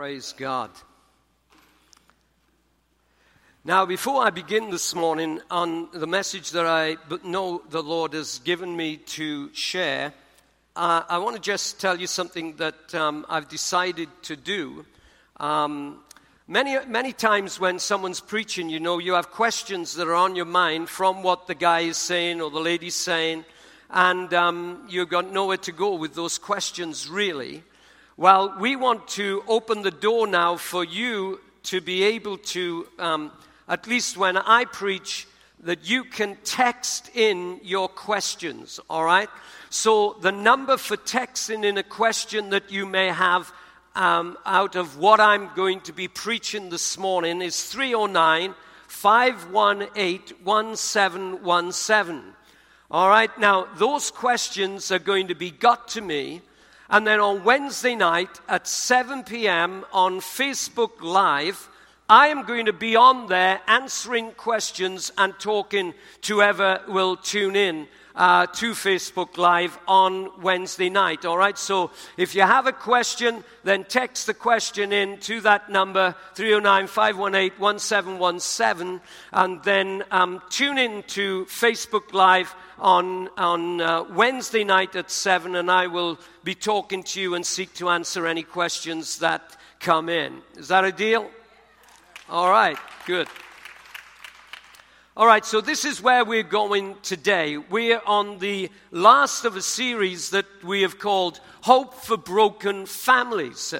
Praise God. Now, before I begin this morning on the message that I know the Lord has given me to share, uh, I want to just tell you something that um, I've decided to do. Um, many, many times when someone's preaching, you know, you have questions that are on your mind from what the guy is saying or the lady's saying, and um, you've got nowhere to go with those questions, really. Well, we want to open the door now for you to be able to, um, at least when I preach, that you can text in your questions, all right? So the number for texting in a question that you may have um, out of what I'm going to be preaching this morning is 309 518 1717. All right, now those questions are going to be got to me and then on Wednesday night at 7 p.m. on Facebook Live, I am going to be on there answering questions and talking to whoever will tune in uh, to Facebook Live on Wednesday night. All right, so if you have a question, then text the question in to that number 309 518 1717, and then um, tune in to Facebook Live on, on uh, Wednesday night at 7, and I will be talking to you and seek to answer any questions that come in. Is that a deal? All right, good. All right, so this is where we're going today. We're on the last of a series that we have called Hope for Broken Families.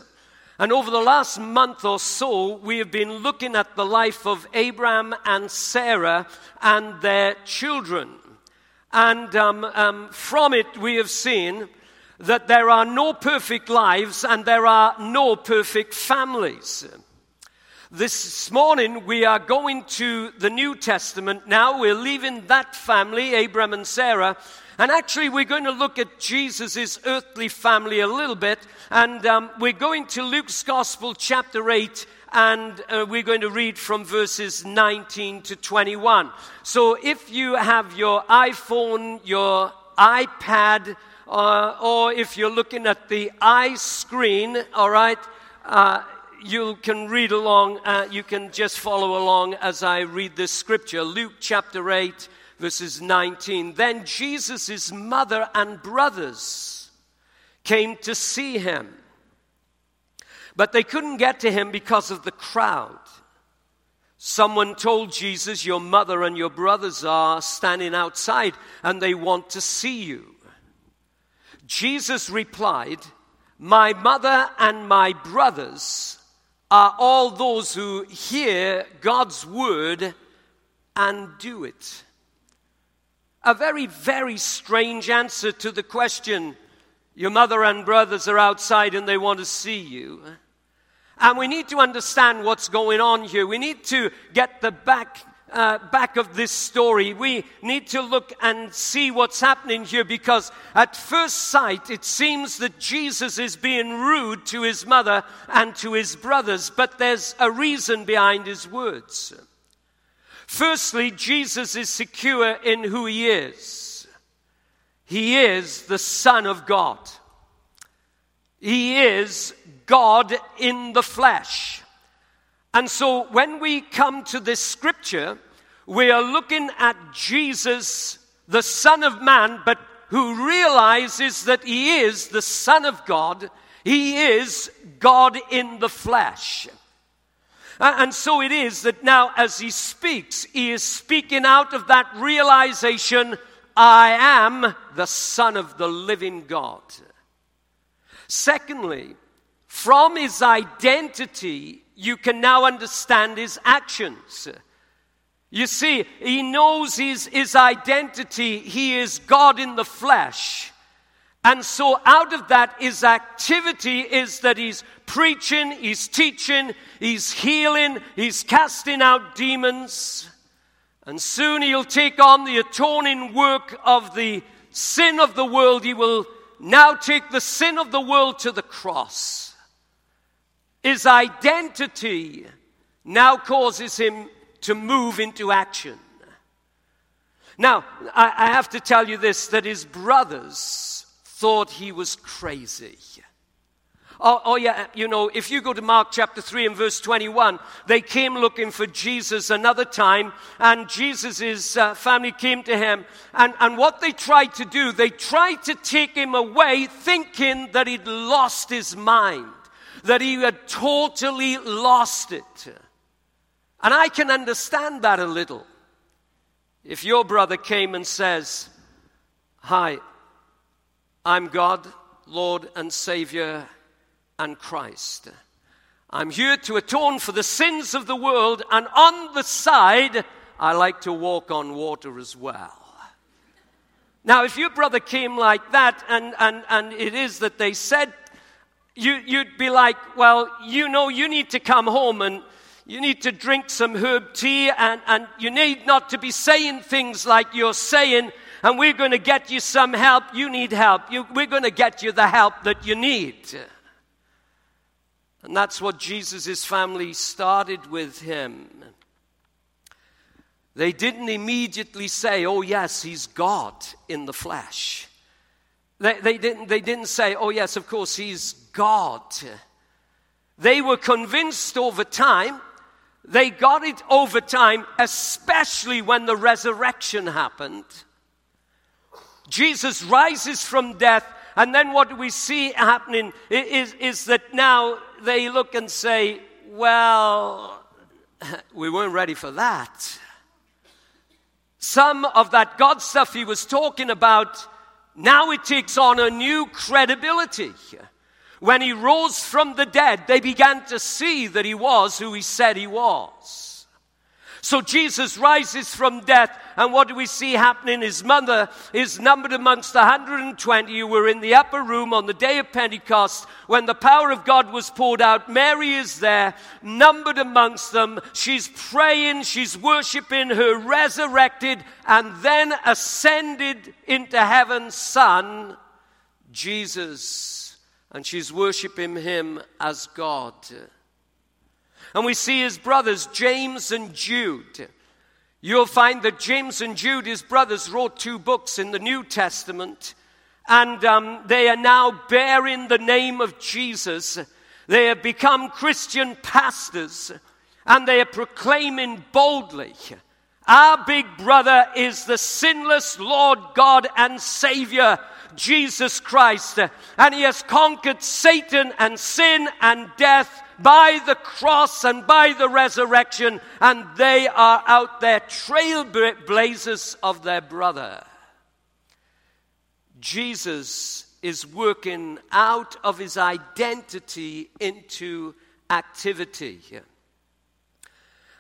And over the last month or so, we have been looking at the life of Abraham and Sarah and their children. And um, um, from it, we have seen that there are no perfect lives and there are no perfect families. This morning, we are going to the New Testament now. We're leaving that family, Abraham and Sarah. And actually, we're going to look at Jesus' earthly family a little bit. And um, we're going to Luke's Gospel, chapter 8, and uh, we're going to read from verses 19 to 21. So if you have your iPhone, your iPad, uh, or if you're looking at the iScreen, all right, uh, you can read along, uh, you can just follow along as I read this scripture. Luke chapter 8, verses 19. Then Jesus' mother and brothers came to see him. But they couldn't get to him because of the crowd. Someone told Jesus, Your mother and your brothers are standing outside and they want to see you. Jesus replied, My mother and my brothers are all those who hear God's word and do it. A very, very strange answer to the question your mother and brothers are outside and they want to see you. And we need to understand what's going on here. We need to get the back, uh, back of this story. We need to look and see what's happening here because at first sight it seems that Jesus is being rude to his mother and to his brothers, but there's a reason behind his words. Firstly, Jesus is secure in who he is. He is the Son of God. He is God in the flesh. And so when we come to this scripture, we are looking at Jesus, the Son of Man, but who realizes that he is the Son of God. He is God in the flesh. And so it is that now, as he speaks, he is speaking out of that realization I am the Son of the living God. Secondly, from his identity, you can now understand his actions. You see, he knows his, his identity. He is God in the flesh. And so, out of that, his activity is that he's preaching, he's teaching, he's healing, he's casting out demons. And soon he'll take on the atoning work of the sin of the world. He will now take the sin of the world to the cross. His identity now causes him to move into action. Now, I, I have to tell you this that his brothers thought he was crazy. Oh, oh, yeah, you know, if you go to Mark chapter 3 and verse 21, they came looking for Jesus another time, and Jesus' uh, family came to him. And, and what they tried to do, they tried to take him away thinking that he'd lost his mind, that he had totally lost it. And I can understand that a little. If your brother came and says, Hi, I'm God, Lord, and Savior and Christ. I'm here to atone for the sins of the world, and on the side, I like to walk on water as well. Now, if your brother came like that, and, and, and it is that they said, you, you'd be like, well, you know, you need to come home and you need to drink some herb tea, and, and you need not to be saying things like you're saying, and we're going to get you some help. You need help. You, we're going to get you the help that you need. And that's what Jesus' family started with him. They didn't immediately say, Oh, yes, he's God in the flesh. They, they, didn't, they didn't say, Oh, yes, of course, he's God. They were convinced over time. They got it over time, especially when the resurrection happened. Jesus rises from death and then what we see happening is, is that now they look and say, well, we weren't ready for that. Some of that God stuff he was talking about, now it takes on a new credibility. When he rose from the dead, they began to see that he was who he said he was. So Jesus rises from death, and what do we see happening? His mother is numbered amongst the 120 who were in the upper room on the day of Pentecost when the power of God was poured out. Mary is there, numbered amongst them. She's praying, she's worshiping her resurrected and then ascended into heaven, Son, Jesus. And she's worshiping him as God. And we see his brothers, James and Jude. You'll find that James and Jude, his brothers, wrote two books in the New Testament, and um, they are now bearing the name of Jesus. They have become Christian pastors, and they are proclaiming boldly our big brother is the sinless Lord God and Savior, Jesus Christ. And he has conquered Satan and sin and death by the cross and by the resurrection, and they are out there trailblazers of their brother. Jesus is working out of his identity into activity.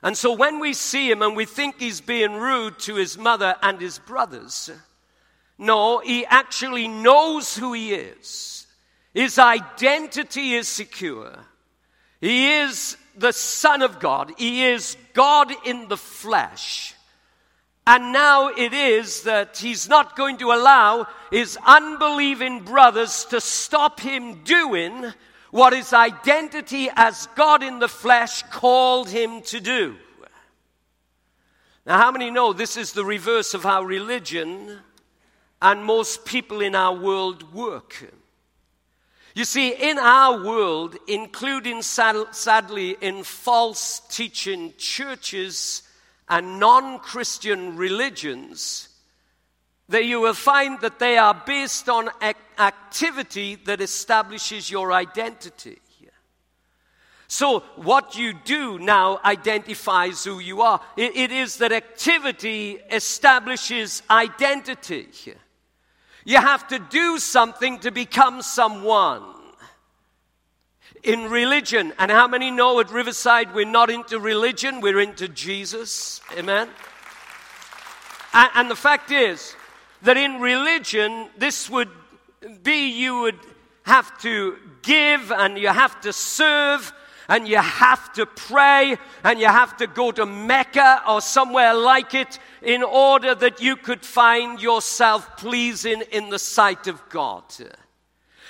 And so when we see him and we think he's being rude to his mother and his brothers, no, he actually knows who he is. His identity is secure. He is the Son of God. He is God in the flesh. And now it is that he's not going to allow his unbelieving brothers to stop him doing what his identity as God in the flesh called him to do. Now, how many know this is the reverse of how religion and most people in our world work? You see, in our world, including sadly in false teaching churches and non Christian religions, that you will find that they are based on activity that establishes your identity. So, what you do now identifies who you are. it, it is that activity establishes identity. You have to do something to become someone. In religion, and how many know at Riverside we're not into religion, we're into Jesus? Amen? And, and the fact is that in religion, this would be you would have to give and you have to serve and you have to pray and you have to go to Mecca or somewhere like it in order that you could find yourself pleasing in the sight of God.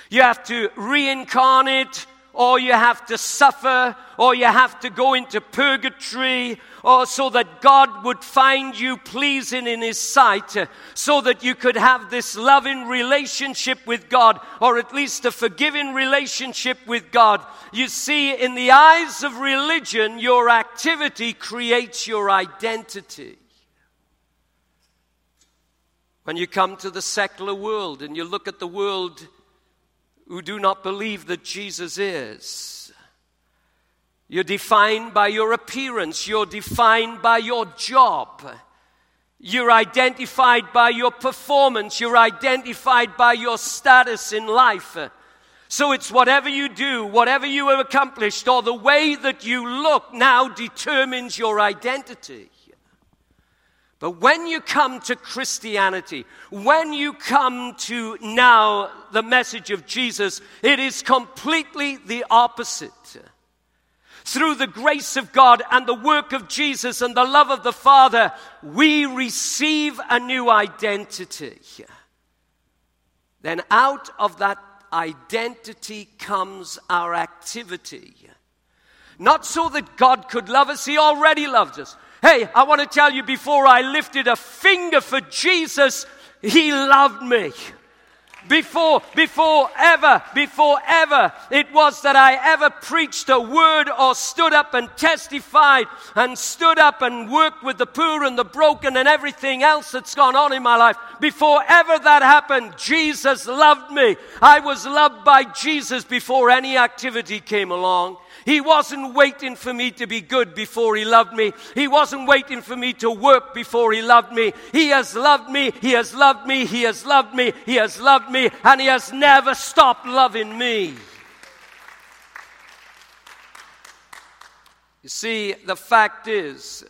You have to reincarnate or you have to suffer, or you have to go into purgatory, or so that God would find you pleasing in His sight, so that you could have this loving relationship with God, or at least a forgiving relationship with God. You see, in the eyes of religion, your activity creates your identity. When you come to the secular world and you look at the world who do not believe that Jesus is. You're defined by your appearance. You're defined by your job. You're identified by your performance. You're identified by your status in life. So it's whatever you do, whatever you have accomplished, or the way that you look now determines your identity. But when you come to Christianity, when you come to now the message of Jesus, it is completely the opposite. Through the grace of God and the work of Jesus and the love of the Father, we receive a new identity. Then out of that identity comes our activity. Not so that God could love us, He already loved us. Hey, I want to tell you before I lifted a finger for Jesus, He loved me. Before, before ever, before ever it was that I ever preached a word or stood up and testified and stood up and worked with the poor and the broken and everything else that's gone on in my life. Before ever that happened, Jesus loved me. I was loved by Jesus before any activity came along. He wasn't waiting for me to be good before He loved me. He wasn't waiting for me to work before He loved me. He has loved me. He has loved me. He has loved me. He has loved me. And He has never stopped loving me. You see, the fact is,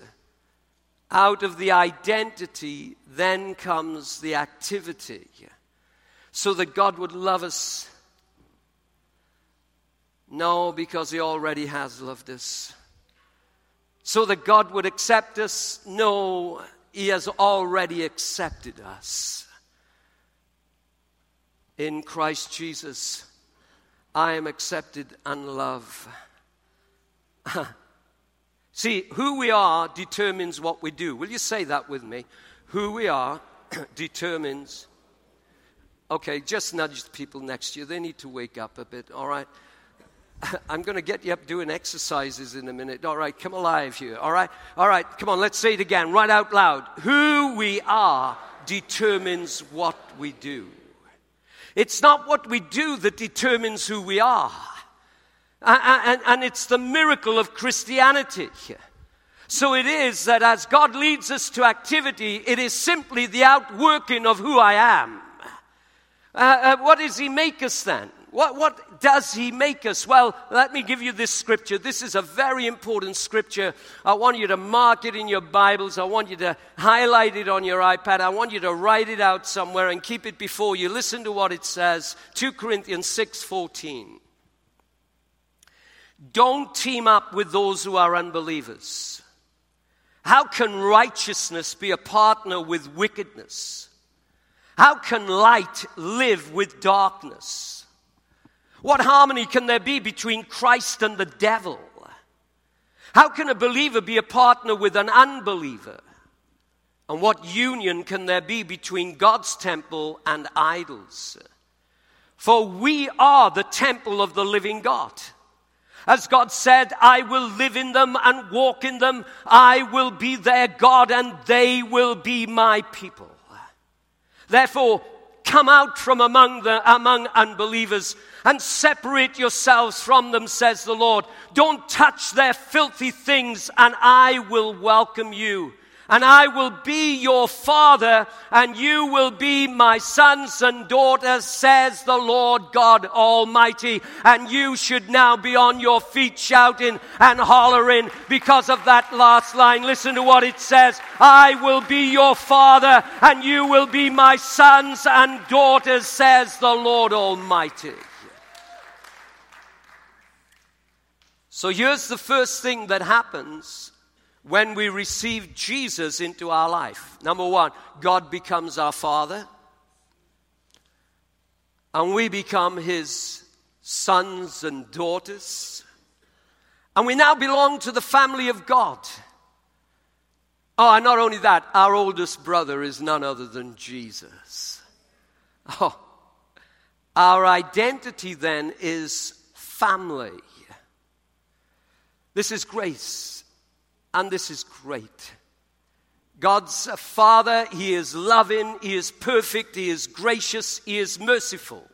out of the identity then comes the activity. So that God would love us no, because He already has loved us. So that God would accept us? No, He has already accepted us. In Christ Jesus, I am accepted and loved. See, who we are determines what we do. Will you say that with me? Who we are determines. Okay, just nudge the people next to you. They need to wake up a bit, all right? I'm going to get you up doing exercises in a minute. All right, come alive here. All right, all right, come on, let's say it again, right out loud. Who we are determines what we do. It's not what we do that determines who we are. And, it's the miracle of Christianity. So it is that as God leads us to activity, it is simply the outworking of who I am. Uh, uh, what does He make us then? What, what does he make us? Well, let me give you this scripture. This is a very important scripture. I want you to mark it in your Bibles. I want you to highlight it on your iPad. I want you to write it out somewhere and keep it before you. Listen to what it says 2 Corinthians 6:14. Don't team up with those who are unbelievers. How can righteousness be a partner with wickedness? How can light live with darkness? What harmony can there be between Christ and the devil? How can a believer be a partner with an unbeliever? And what union can there be between God's temple and idols? For we are the temple of the living God. As God said, I will live in them and walk in them. I will be their God and they will be my people. Therefore, come out from among, the, among unbelievers and separate yourselves from them, says the Lord. Don't touch their filthy things, and I will welcome you and I will be your father, and you will be my sons and daughters, says the Lord God Almighty. And you should now be on your feet shouting and hollering because of that last line. Listen to what it says I will be your father, and you will be my sons and daughters, says the Lord Almighty. So here's the first thing that happens when we receive Jesus into our life. Number one, God becomes our Father, and we become His sons and daughters. And we now belong to the family of God. Oh, and not only that, our oldest brother is none other than Jesus. Oh, our identity then is family. This is grace, and this is great. God's Father, He is loving, He is perfect, He is gracious, He is merciful.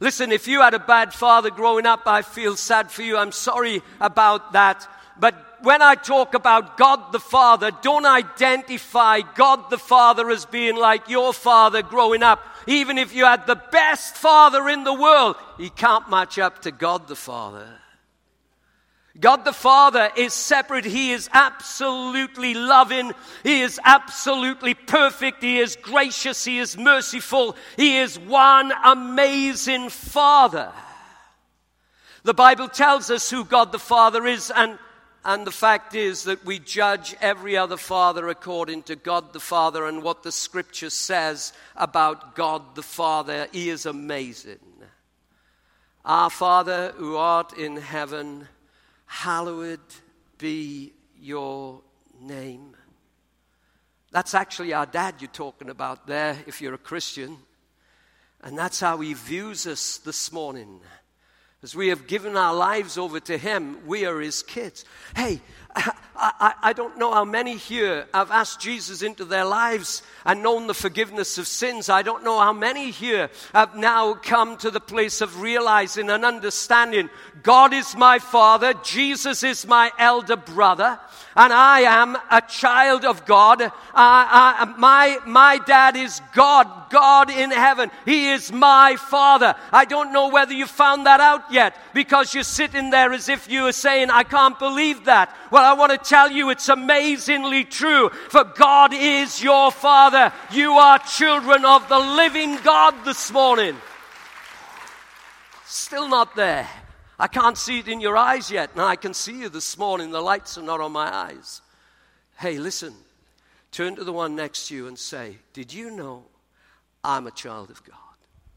Listen, if you had a bad father growing up, I feel sad for you. I'm sorry about that. But when I talk about God the Father, don't identify God the Father as being like your father growing up. Even if you had the best father in the world, he can't match up to God the Father. God the Father is separate. He is absolutely loving. He is absolutely perfect. He is gracious. He is merciful. He is one amazing Father. The Bible tells us who God the Father is, and, and the fact is that we judge every other Father according to God the Father and what the Scripture says about God the Father. He is amazing. Our Father who art in heaven, hallowed be your name. That's actually our dad you're talking about there, if you're a Christian. And that's how he views us this morning. As we have given our lives over to him, we are his kids. Hey, I, I, don't know how many here have asked Jesus into their lives and known the forgiveness of sins. I don't know how many here have now come to the place of realizing and understanding God is my Father, Jesus is my elder brother, and I am a child of God. Uh, uh, my, my dad is God, God in heaven. He is my Father. I don't know whether you found that out yet because you're sitting there as if you were saying, I can't believe that. Well, I want to tell you it's amazingly true, for God is your Father. You are children of the living God this morning. Still not there. I can't see it in your eyes yet. Now I can see you this morning. The lights are not on my eyes. Hey, listen. Turn to the one next to you and say, Did you know I'm a child of God?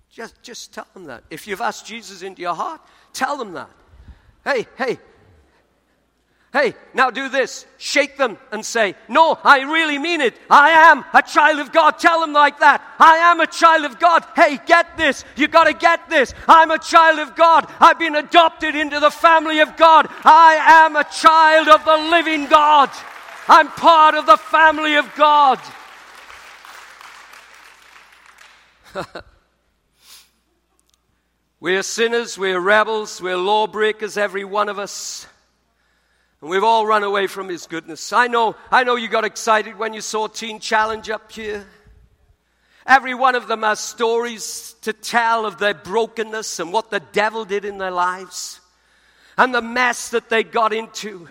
Just, just tell them that. If you've asked Jesus into your heart, tell them that. Hey, hey, Hey, now do this. Shake them and say, No, I really mean it. I am a child of God. Tell them like that. I am a child of God. Hey, get this. You got to get this. I'm a child of God. I've been adopted into the family of God. I am a child of the living God. I'm part of the family of God. we're sinners, we're rebels, we're lawbreakers, every one of us. And we've all run away from his goodness. I know, I know you got excited when you saw Teen Challenge up here. Every one of them has stories to tell of their brokenness and what the devil did in their lives and the mess that they got into.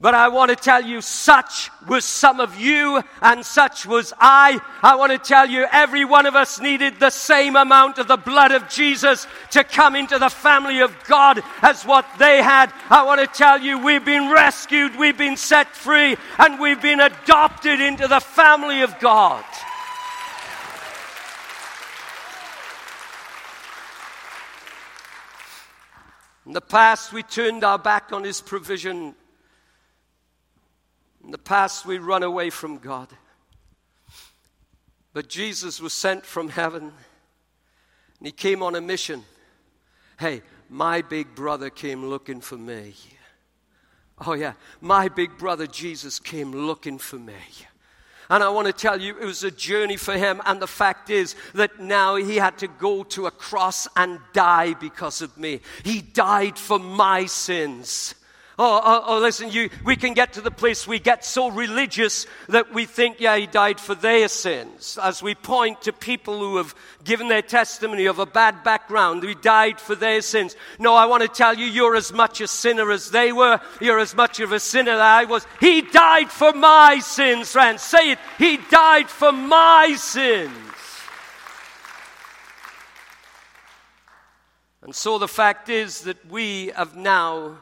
But I want to tell you, such was some of you and such was I. I want to tell you, every one of us needed the same amount of the blood of Jesus to come into the family of God as what they had. I want to tell you, we've been rescued, we've been set free, and we've been adopted into the family of God. In the past, we turned our back on His provision in the past, we run away from God. But Jesus was sent from heaven and he came on a mission. Hey, my big brother came looking for me. Oh, yeah, my big brother Jesus came looking for me. And I want to tell you, it was a journey for him. And the fact is that now he had to go to a cross and die because of me. He died for my sins. Oh, oh, oh, listen, you, we can get to the place we get so religious that we think, yeah, he died for their sins. As we point to people who have given their testimony of a bad background, he died for their sins. No, I want to tell you, you're as much a sinner as they were. You're as much of a sinner as I was. He died for my sins, friends. Say it. He died for my sins. And so the fact is that we have now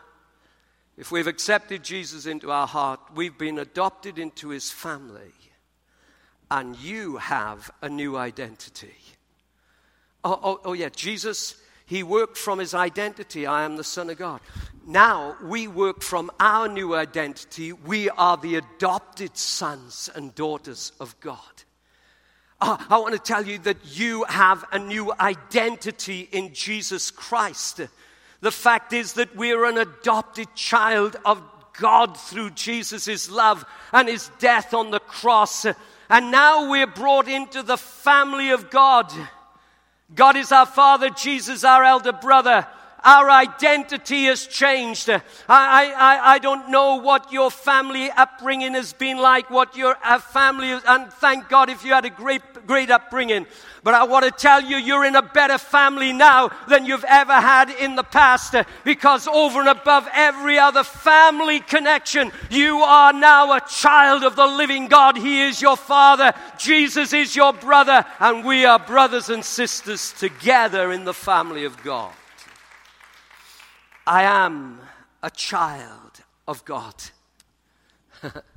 if we've accepted Jesus into our heart, we've been adopted into his family, and you have a new identity. Oh, oh, oh yeah, Jesus, He worked from his identity I am the Son of God. Now we work from our new identity. We are the adopted sons and daughters of God. Uh, I want to tell you that you have a new identity in Jesus Christ. The fact is that we're an adopted child of God through Jesus' love and his death on the cross. And now we're brought into the family of God. God is our Father, Jesus our elder brother. Our identity has changed. I, I, I don't know what your family upbringing has been like, what your uh, family, and thank God if you had a great, great upbringing. But I want to tell you, you're in a better family now than you've ever had in the past because over and above every other family connection, you are now a child of the living God. He is your father. Jesus is your brother. And we are brothers and sisters together in the family of God. I am a child of God.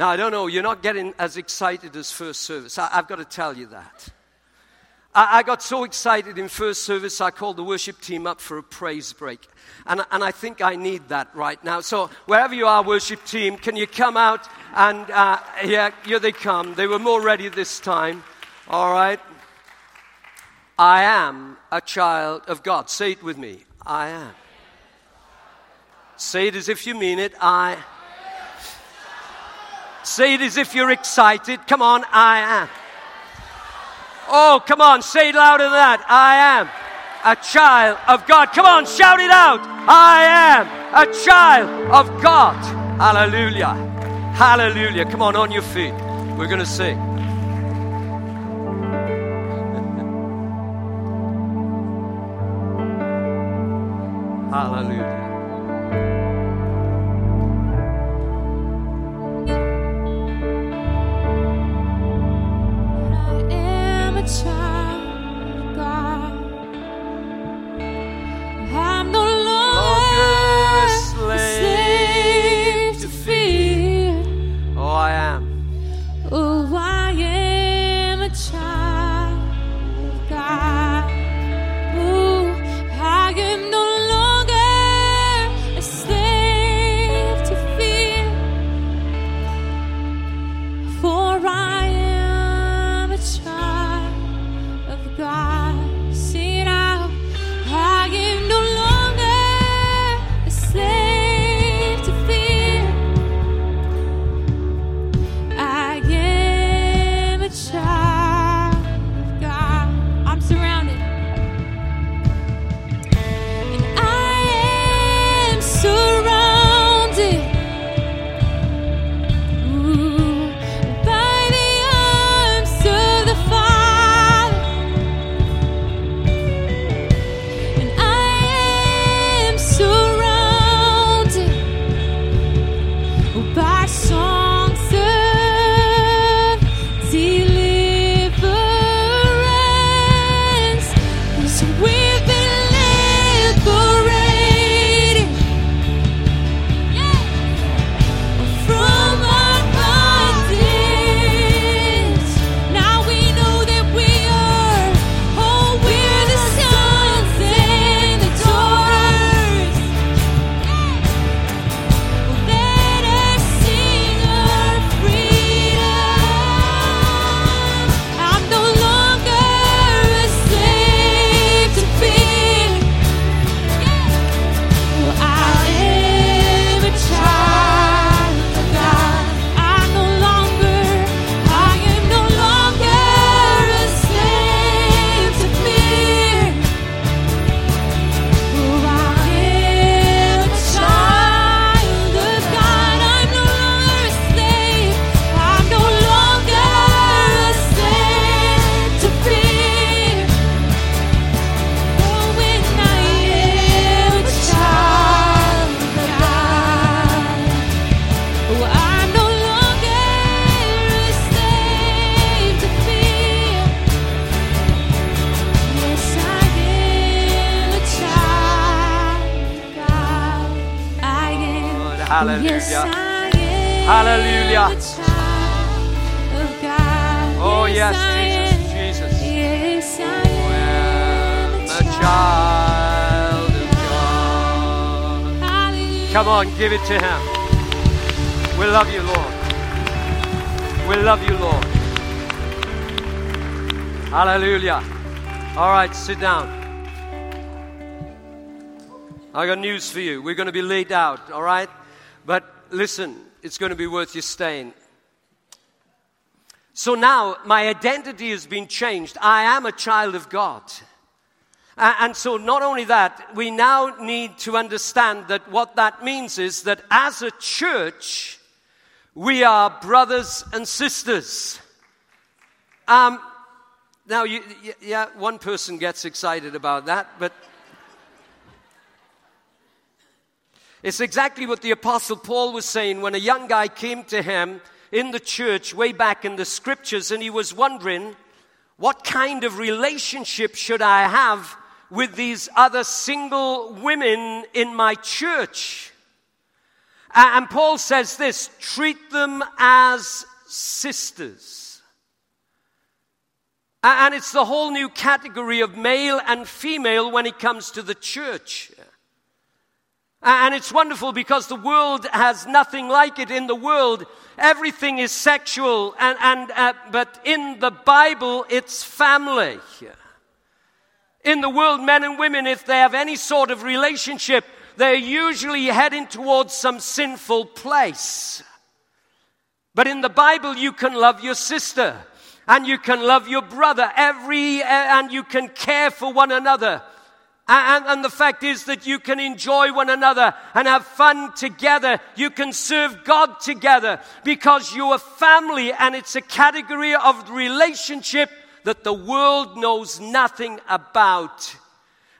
now, I don't know, you're not getting as excited as first service. I, have got to tell you that. I, I, got so excited in first service, I called the worship team up for a praise break. And, and I think I need that right now. So, wherever you are, worship team, can you come out? And uh, yeah, here they come. They were more ready this time. All right. I am a child of God. Say it with me. I am. Say it as if you mean it. I. Say it as if you're excited. Come on, I am. Oh, come on, say it louder than that. I am a child of God. Come on, shout it out. I am a child of God. Hallelujah. Hallelujah. Come on, on your feet. We're going to sing. Hallelujah. Hallelujah. Yes, Hallelujah. Oh, yes, Jesus, Jesus. Yes, I oh, am a child of God. Hallelujah. Come on, give it to Him. We love you, Lord. We love you, Lord. Hallelujah. All right, sit down. I got news for you. We're going to be laid out, all right? But listen, it's going to be worth you staying. So now my identity has been changed. I am a child of God. And so, not only that, we now need to understand that what that means is that as a church, we are brothers and sisters. Um, now, you, yeah, one person gets excited about that, but it's exactly what the Apostle Paul was saying when a young guy came to him in the church way back in the scriptures and he was wondering, what kind of relationship should I have with these other single women in my church? And Paul says this treat them as sisters. And it's the whole new category of male and female when it comes to the church. And it's wonderful because the world has nothing like it. In the world, everything is sexual, and, and, uh, but in the Bible, it's family. In the world, men and women, if they have any sort of relationship, they're usually heading towards some sinful place. But in the Bible, you can love your sister and you can love your brother every, and you can care for one another. And, and, the fact is that you can enjoy one another and have fun together. You can serve God together because you're a family and it's a category of relationship that the world knows nothing about.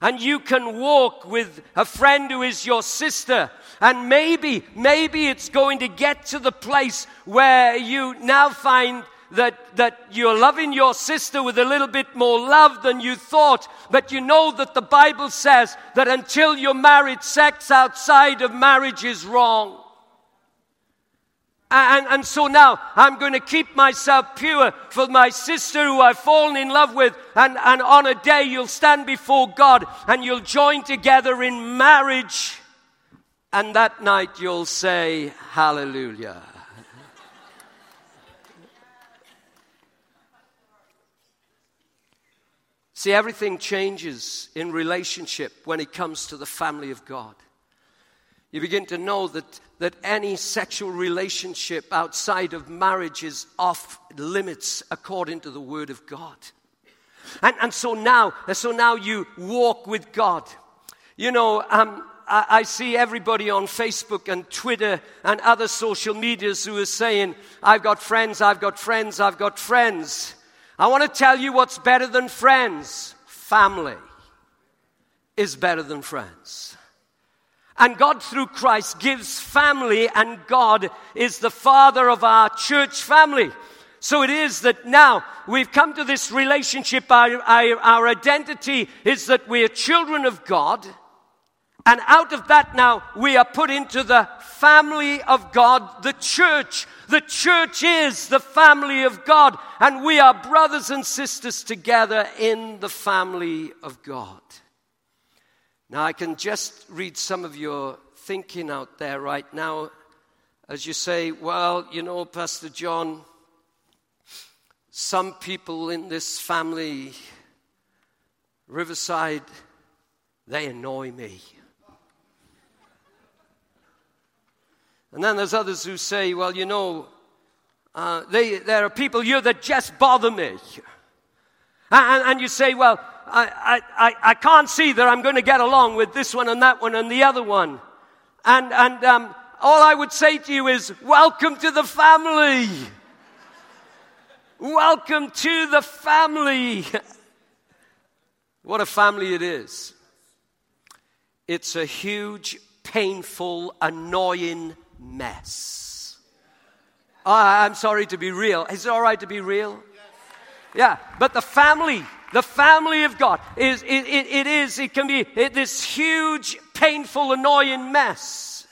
And you can walk with a friend who is your sister. And maybe, maybe it's going to get to the place where you now find that, that you're loving your sister with a little bit more love than you thought, but you know that the Bible says that until you're married, sex outside of marriage is wrong. And, and so now I'm going to keep myself pure for my sister who I've fallen in love with. And, and on a day you'll stand before God and you'll join together in marriage. And that night you'll say, Hallelujah. See, everything changes in relationship when it comes to the family of God. You begin to know that, that any sexual relationship outside of marriage is off limits according to the Word of God. And, and so now, so now you walk with God. You know, um, I, I see everybody on Facebook and Twitter and other social medias who are saying, I've got friends, I've got friends, I've got friends. I want to tell you what's better than friends. Family is better than friends. And God, through Christ, gives family, and God is the father of our church family. So it is that now we've come to this relationship. Our, our, our, identity is that we are children of God. And out of that now we are put into the family of God, the church. The church is the family of God, and we are brothers and sisters together in the family of God. Now, I can just read some of your thinking out there right now as you say, well, you know, Pastor John, some people in this family, Riverside, they annoy me. And then there's others who say, well, you know, uh, they, there are people here that just bother me. And, and you say, well, I, I, I can't see that I'm going to get along with this one and that one and the other one. And, and um, all I would say to you is, welcome to the family. welcome to the family. what a family it is. It's a huge, painful, annoying mess. Oh, I'm sorry to be real. Is it all right to be real? Yeah, but the family, the family of God, is it, it, it is, it can be it, this huge, painful, annoying mess.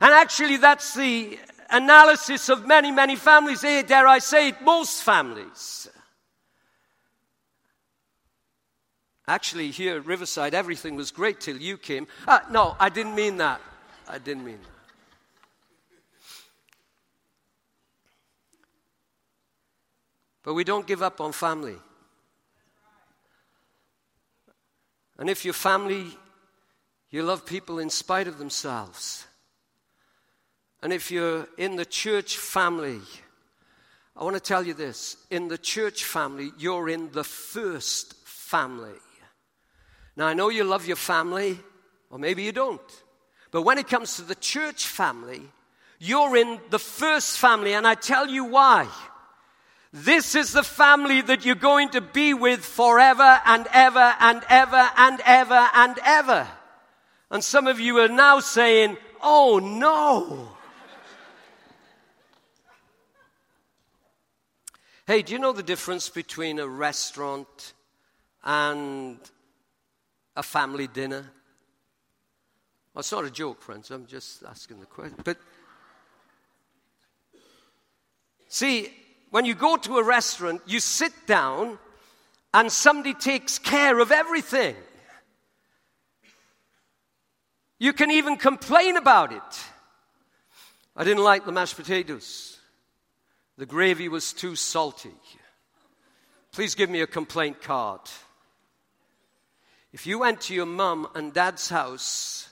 And actually, that's the analysis of many, many families. Eh, dare I say it, most families. Actually, here at Riverside, everything was great till you came. Uh, no, I didn't mean that. I didn't mean that. But we don't give up on family. And if your family, you love people in spite of themselves. And if you're in the church family, I want to tell you this in the church family, you're in the first family. Now, I know you love your family, or maybe you don't. But when it comes to the church family, you're in the first family, and I tell you why. This is the family that you're going to be with forever and ever and ever and ever and ever. And some of you are now saying, Oh no. hey, do you know the difference between a restaurant and a family dinner? Well, it's not a joke, friends. I'm just asking the question. But see, when you go to a restaurant, you sit down and somebody takes care of everything. You can even complain about it. I didn't like the mashed potatoes. The gravy was too salty. Please give me a complaint card. If you went to your mum and dad's house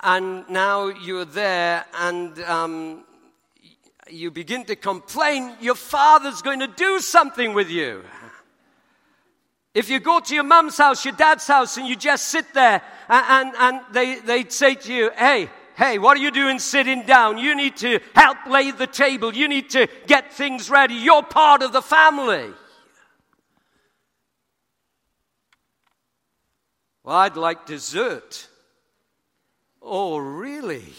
and now you're there and um, you begin to complain, your father's going to do something with you. If you go to your mum's house, your dad's house, and you just sit there and, and, and they, they'd say to you, hey, hey, what are you doing sitting down? You need to help lay the table. You need to get things ready. You're part of the family. Well, I'd like dessert. Oh, really?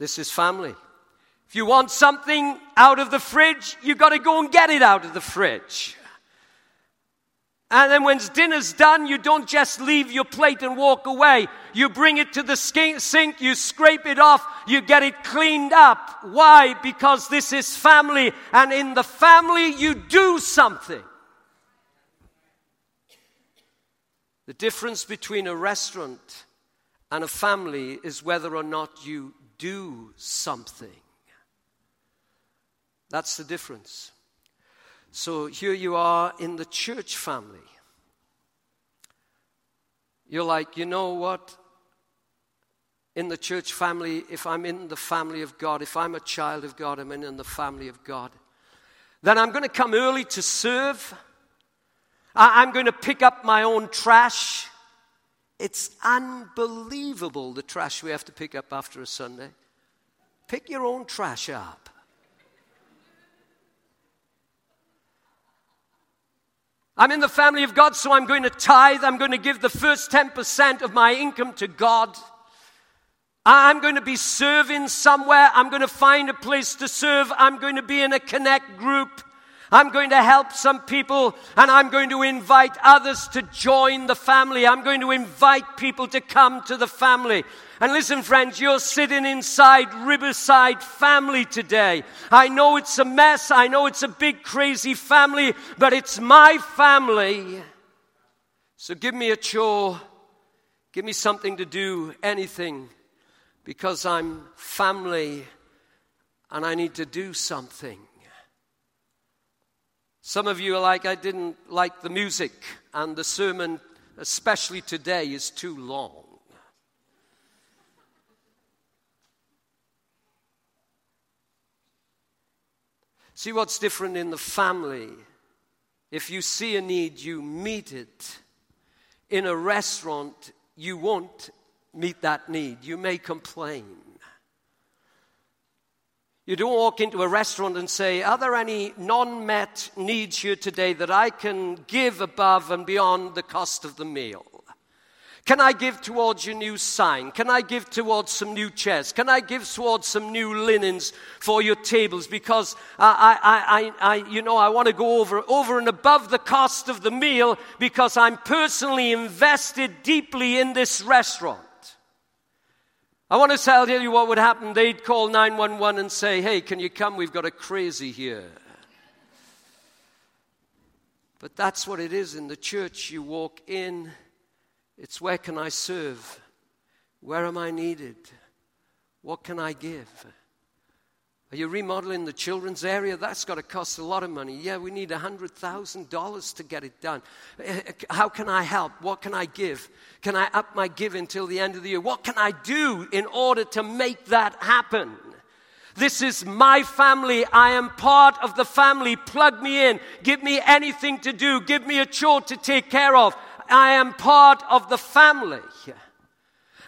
This is family. If you want something out of the fridge, you've got to go and get it out of the fridge. And then when dinner's done, you don't just leave your plate and walk away. You bring it to the sink, you scrape it off, you get it cleaned up. Why? Because this is family, and in the family, you do something. The difference between a restaurant and a family is whether or not you do something. That's the difference. So here you are in the church family. You're like, you know what? In the church family, if I'm in the family of God, if I'm a child of God, I'm in the family of God, then I'm going to come early to serve. I'm going to pick up my own trash. It's unbelievable the trash we have to pick up after a Sunday. Pick your own trash up. I'm in the family of God, so I'm going to tithe. I'm going to give the first 10% of my income to God. I'm going to be serving somewhere. I'm going to find a place to serve. I'm going to be in a connect group. I'm going to help some people and I'm going to invite others to join the family. I'm going to invite people to come to the family. And listen, friends, you're sitting inside Riverside family today. I know it's a mess. I know it's a big, crazy family, but it's my family. So give me a chore. Give me something to do, anything, because I'm family and I need to do something. Some of you are like, I didn't like the music, and the sermon, especially today, is too long. See what's different in the family. If you see a need, you meet it. In a restaurant, you won't meet that need. You may complain. You don't walk into a restaurant and say, Are there any non met needs here today that I can give above and beyond the cost of the meal? Can I give towards your new sign? Can I give towards some new chairs? Can I give towards some new linens for your tables? Because I, I, I, I, you know, I want to go over, over and above the cost of the meal because I'm personally invested deeply in this restaurant. I want to tell you what would happen. They'd call 911 and say, Hey, can you come? We've got a crazy here. But that's what it is in the church. You walk in, it's where can I serve? Where am I needed? What can I give? Are you remodeling the children's area? That's got to cost a lot of money. Yeah, we need $100,000 to get it done. Eh, how can I help? What can I give? Can I up my give until the end of the year? What can I do in order to make that happen? This is my family. I am part of the family. Plug me in. Give me anything to do. Give me a chore to take care of. I am part of the family.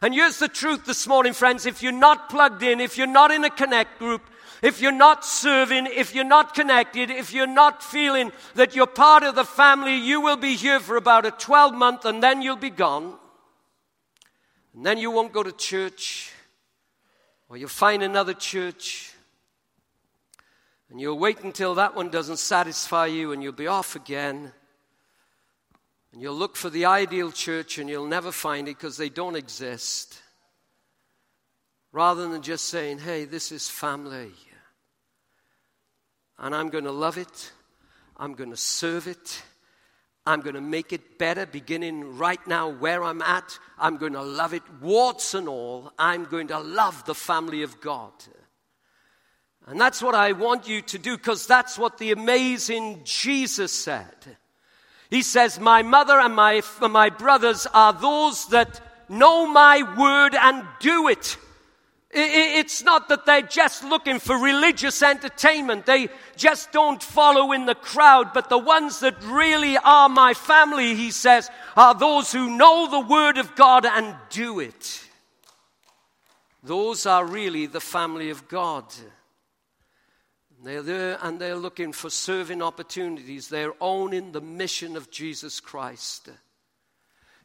And here's the truth this morning, friends. If you're not plugged in, if you're not in a connect group, if you're not serving, if you're not connected, if you're not feeling that you're part of the family, you will be here for about a 12 month and then you'll be gone. And then you won't go to church, or you'll find another church, and you'll wait until that one doesn't satisfy you, and you'll be off again. And you'll look for the ideal church, and you'll never find it because they don't exist. Rather than just saying, hey, this is family and I'm going to love it. I'm going to serve it. I'm going to make it better beginning right now where I'm at. I'm going to love it, warts and all. I'm going to love the family of God. And that's what I want you to do because that's what the amazing Jesus said. He says, My mother and my, my brothers are those that know my word and do it. It's not that they're just looking for religious entertainment. They just don't follow in the crowd. But the ones that really are my family, he says, are those who know the Word of God and do it. Those are really the family of God. They're there and they're looking for serving opportunities. They're owning the mission of Jesus Christ.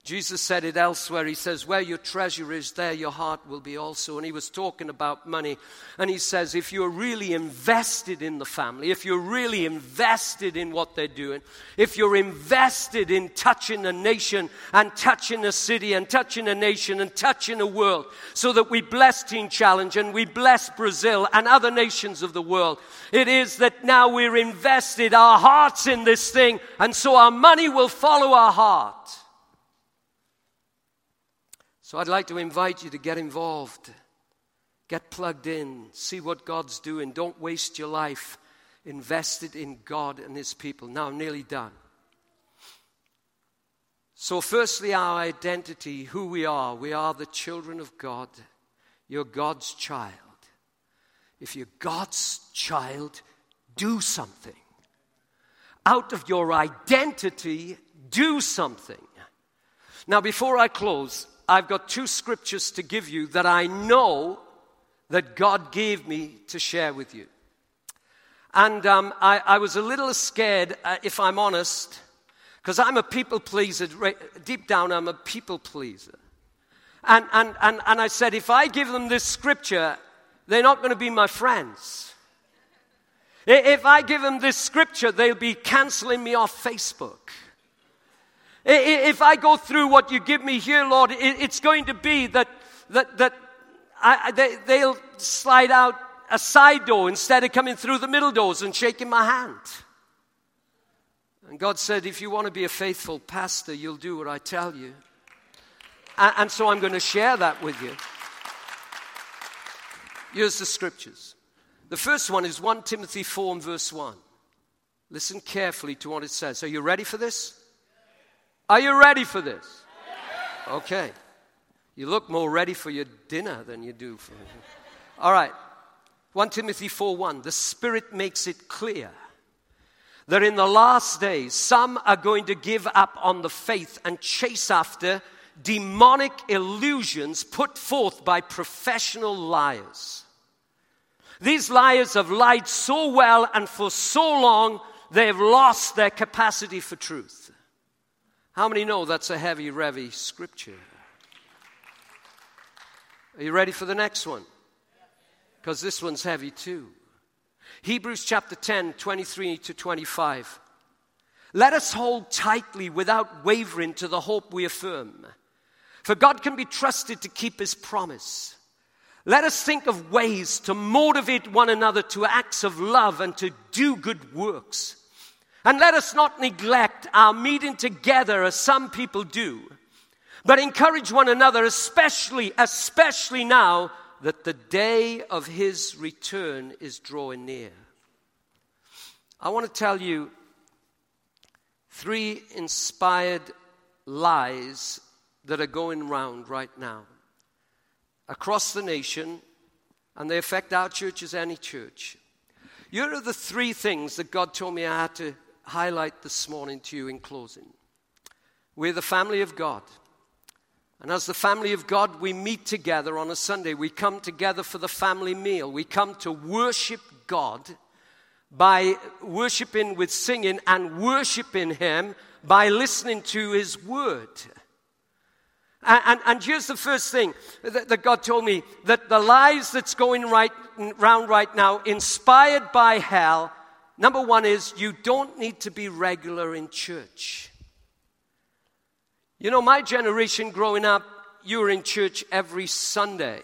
Jesus said it elsewhere. He says, Where your treasure is, there your heart will be also. And he was talking about money. And he says, If you're really invested in the family, if you're really invested in what they're doing, if you're invested in touching a nation and touching a city and touching a nation and touching a world, so that we bless Teen Challenge and we bless Brazil and other nations of the world, it is that now we're invested our hearts in this thing, and so our money will follow our heart. So I'd like to invite you to get involved, get plugged in, see what God's doing. Don't waste your life invested in God and His people. Now, I'm nearly done. So, firstly, our identity, who we are. We are the children of God. You're God's child. If you're God's child, do something. Out of your identity, do something. Now, before I close, I've got two scriptures to give you that I know that God gave me to share with you. And um, I, I, was a little scared, uh, if I'm honest, because I'm a people pleaser. Deep down, I'm a people pleaser. And, and, and, and I said, if I give them this scripture, they're not going to be my friends. If I give them this scripture, they'll be canceling me off Facebook. If I go through what you give me here, Lord, it's going to be that, that, that I, they, they'll slide out a side door instead of coming through the middle doors and shaking my hand. And God said, if you want to be a faithful pastor, you'll do what I tell you. And, so I'm going to share that with you. Here's the scriptures. The first one is 1 Timothy 4 and verse 1. Listen carefully to what it says. Are you ready for this? Are you ready for this? Okay. You look more ready for your dinner than you do for. All right. 1 Timothy 4 1. The Spirit makes it clear that in the last days some are going to give up on the faith and chase after demonic illusions put forth by professional liars. These liars have lied so well and for so long they have lost their capacity for truth. How many know that's a heavy, revy scripture? Are you ready for the next one? Because this one's heavy too. Hebrews chapter 10, 23 to 25. Let us hold tightly without wavering to the hope we affirm. For God can be trusted to keep his promise. Let us think of ways to motivate one another to acts of love and to do good works. And let us not neglect our meeting together as some people do, but encourage one another, especially, especially now that the day of his return is drawing near. I want to tell you three inspired lies that are going round right now across the nation, and they affect our church as any church. Here are the three things that God told me I had to highlight this morning to you in closing. We're the family of God. And as the family of God, we meet together on a Sunday. We come together for the family meal. We come to worship God by worshiping with singing and worshiping Him by listening to His Word. And, and, and, here's the first thing that, that, God told me that the lies that's going right round right now, inspired by hell, number one is you don't need to be regular in church. You know, my generation growing up, you were in church every Sunday.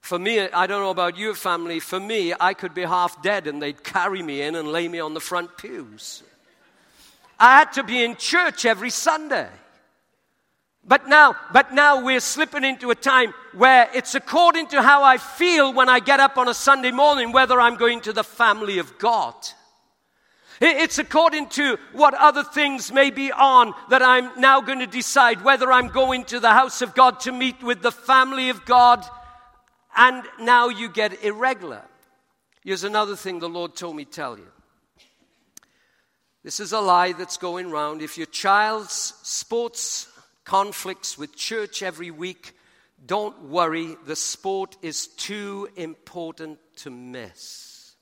For me, I don't know about your family, for me, I could be half dead and they'd carry me in and lay me on the front pews. I had to be in church every Sunday. But now, but now we're slipping into a time where it's according to how I feel when I get up on a Sunday morning, whether I'm going to the family of God. It's according to what other things may be on that I'm now going to decide whether I'm going to the house of God to meet with the family of God. And now you get irregular. Here's another thing the Lord told me tell you. This is a lie that's going round. If your child's sports conflicts with church every week, don't worry. The sport is too important to miss.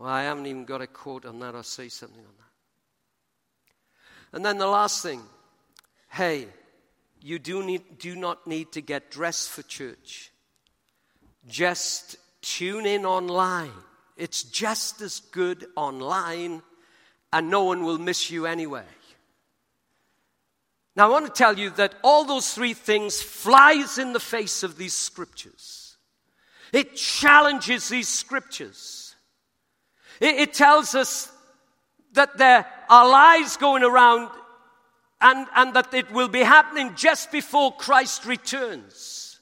Well, I haven't even got a quote on that or say something on that. And then the last thing hey, you do, need, do not need to get dressed for church. Just tune in online. It's just as good online, and no one will miss you anyway. Now, I want to tell you that all those three things flies in the face of these scriptures. It challenges these scriptures. It, it tells us that there are lies going around and, and that it will be happening just before Christ returns.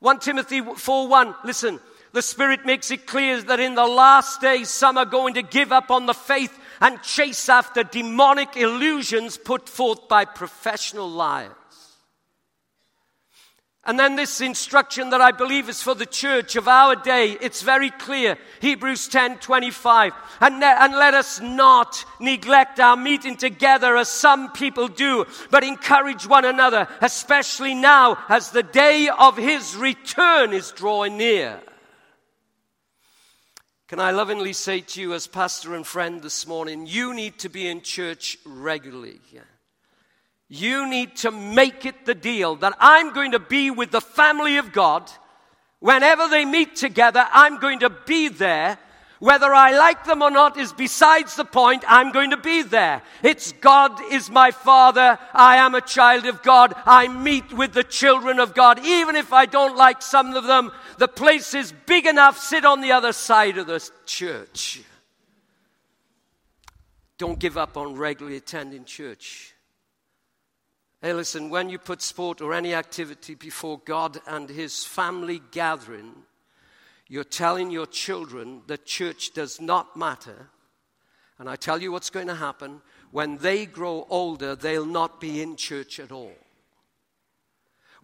1 Timothy 4 1, listen, the Spirit makes it clear that in the last days some are going to give up on the faith and chase after demonic illusions put forth by professional liars. And then this instruction that I believe is for the church of our day, it's very clear. Hebrews 10 25. And, ne- and let us not neglect our meeting together as some people do, but encourage one another, especially now as the day of his return is drawing near. Can I lovingly say to you, as pastor and friend this morning, you need to be in church regularly. Yeah. You need to make it the deal that I'm going to be with the family of God. Whenever they meet together, I'm going to be there. Whether I like them or not is besides the point. I'm going to be there. It's God is my father. I am a child of God. I meet with the children of God. Even if I don't like some of them, the place is big enough. Sit on the other side of the church. Don't give up on regularly attending church. Hey, listen, when you put sport or any activity before God and His family gathering, you're telling your children that church does not matter. And I tell you what's going to happen. When they grow older, they'll not be in church at all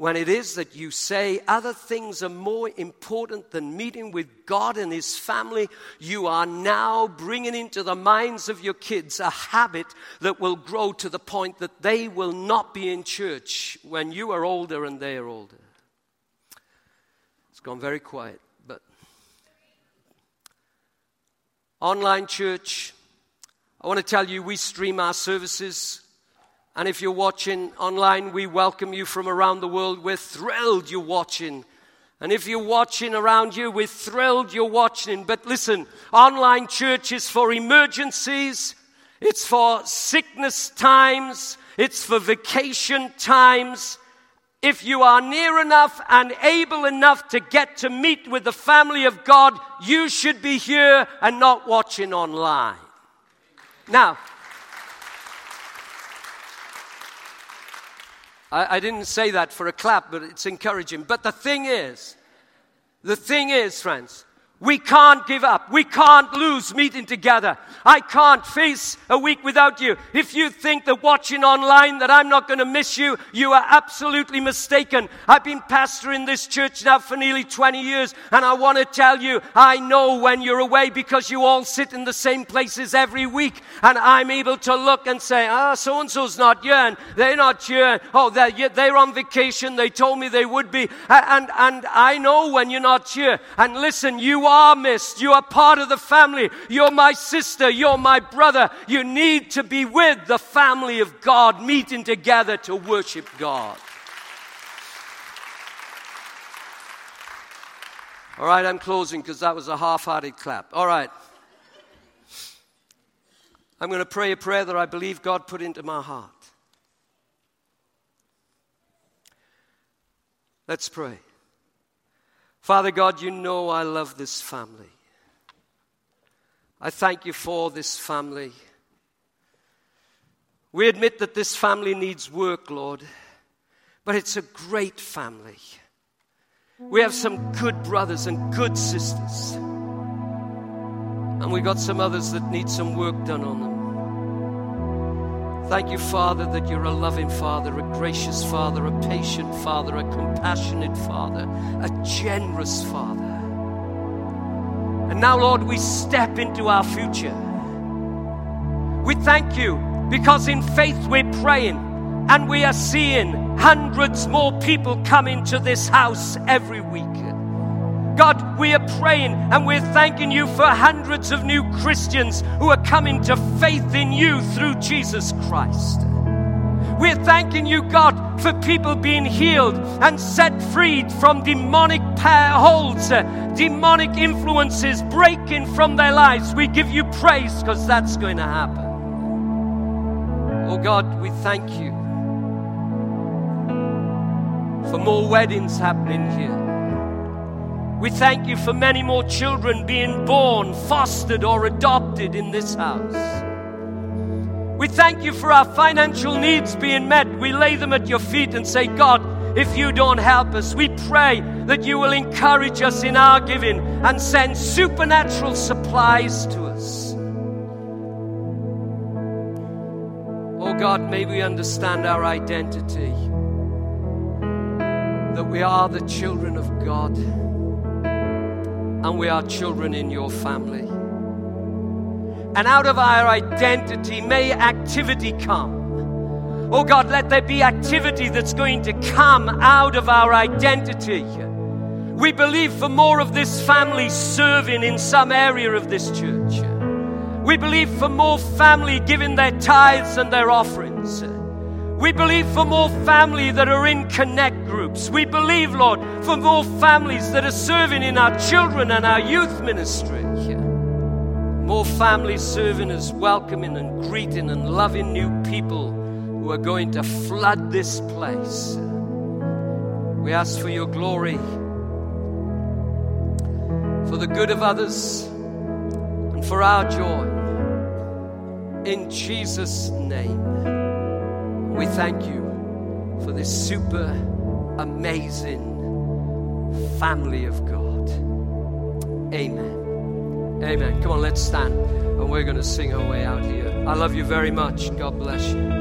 when it is that you say other things are more important than meeting with God and His family, you are now bringing into the minds of your kids a habit that will grow to the point that they will not be in church when you are older and they are older. It's gone very quiet, but. Online church, I want to tell you we stream our services and if you're watching online, we welcome you from around the world. We're thrilled you're watching. And if you're watching around you, we're thrilled you're watching. But listen, online church is for emergencies, it's for sickness times, it's for vacation times. If you are near enough and able enough to get to meet with the family of God, you should be here and not watching online. Now, I, I, didn't say that for a clap, but it's encouraging. But the thing is, the thing is, friends, we can't give up. We can't lose meeting together. I can't face a week without you. If you think that watching online that I'm not going to miss you, you are absolutely mistaken. I've been pastoring this church now for nearly 20 years and I want to tell you, I know when you're away because you all sit in the same places every week and I'm able to look and say, ah, so and so's not here and they're not here. Oh, they're, they're on vacation. They told me they would be. And, and I know when you're not here. And listen, you are missed. You are part of the family. You're my sister. You're my brother. You need to be with the family of God, meeting together to worship God. All right, I'm closing because that was a half hearted clap. All right. I'm going to pray a prayer that I believe God put into my heart. Let's pray. Father God, you know I love this family. I thank you for this family. We admit that this family needs work, Lord, but it's a great family. We have some good brothers and good sisters. And we got some others that need some work done on them. Thank you, Father, that you're a loving Father, a gracious Father, a patient Father, a compassionate Father, a generous Father. And now, Lord, we step into our future. We thank you because in faith we're praying and we are seeing hundreds more people come into this house every week. God, we are praying and we're thanking you for hundreds of new Christians who are coming to faith in you through Jesus Christ. We're thanking you, God, for people being healed and set free from demonic holds, uh, demonic influences breaking from their lives. We give you praise because that's going to happen. Oh God, we thank you for more weddings happening here. We thank you for many more children being born, fostered, or adopted in this house. We thank you for our financial needs being met. We lay them at your feet and say, God, if you don't help us, we pray that you will encourage us in our giving and send supernatural supplies to us. Oh God, may we understand our identity that we are the children of God and we are children in your family. And out of our identity, may activity come. Oh God, let there be activity that's going to come out of our identity. We believe for more of this family serving in some area of this church. We believe for more family giving their tithes and their offerings. We believe for more family that are in connect groups. We believe, Lord, for more families that are serving in our children and our youth ministry. More families serving as welcoming and greeting and loving new people who are going to flood this place. We ask for your glory, for the good of others, and for our joy. In Jesus' name. We thank you for this super amazing family of God. Amen. Amen. Come on, let's stand and we're going to sing our way out here. I love you very much. God bless you.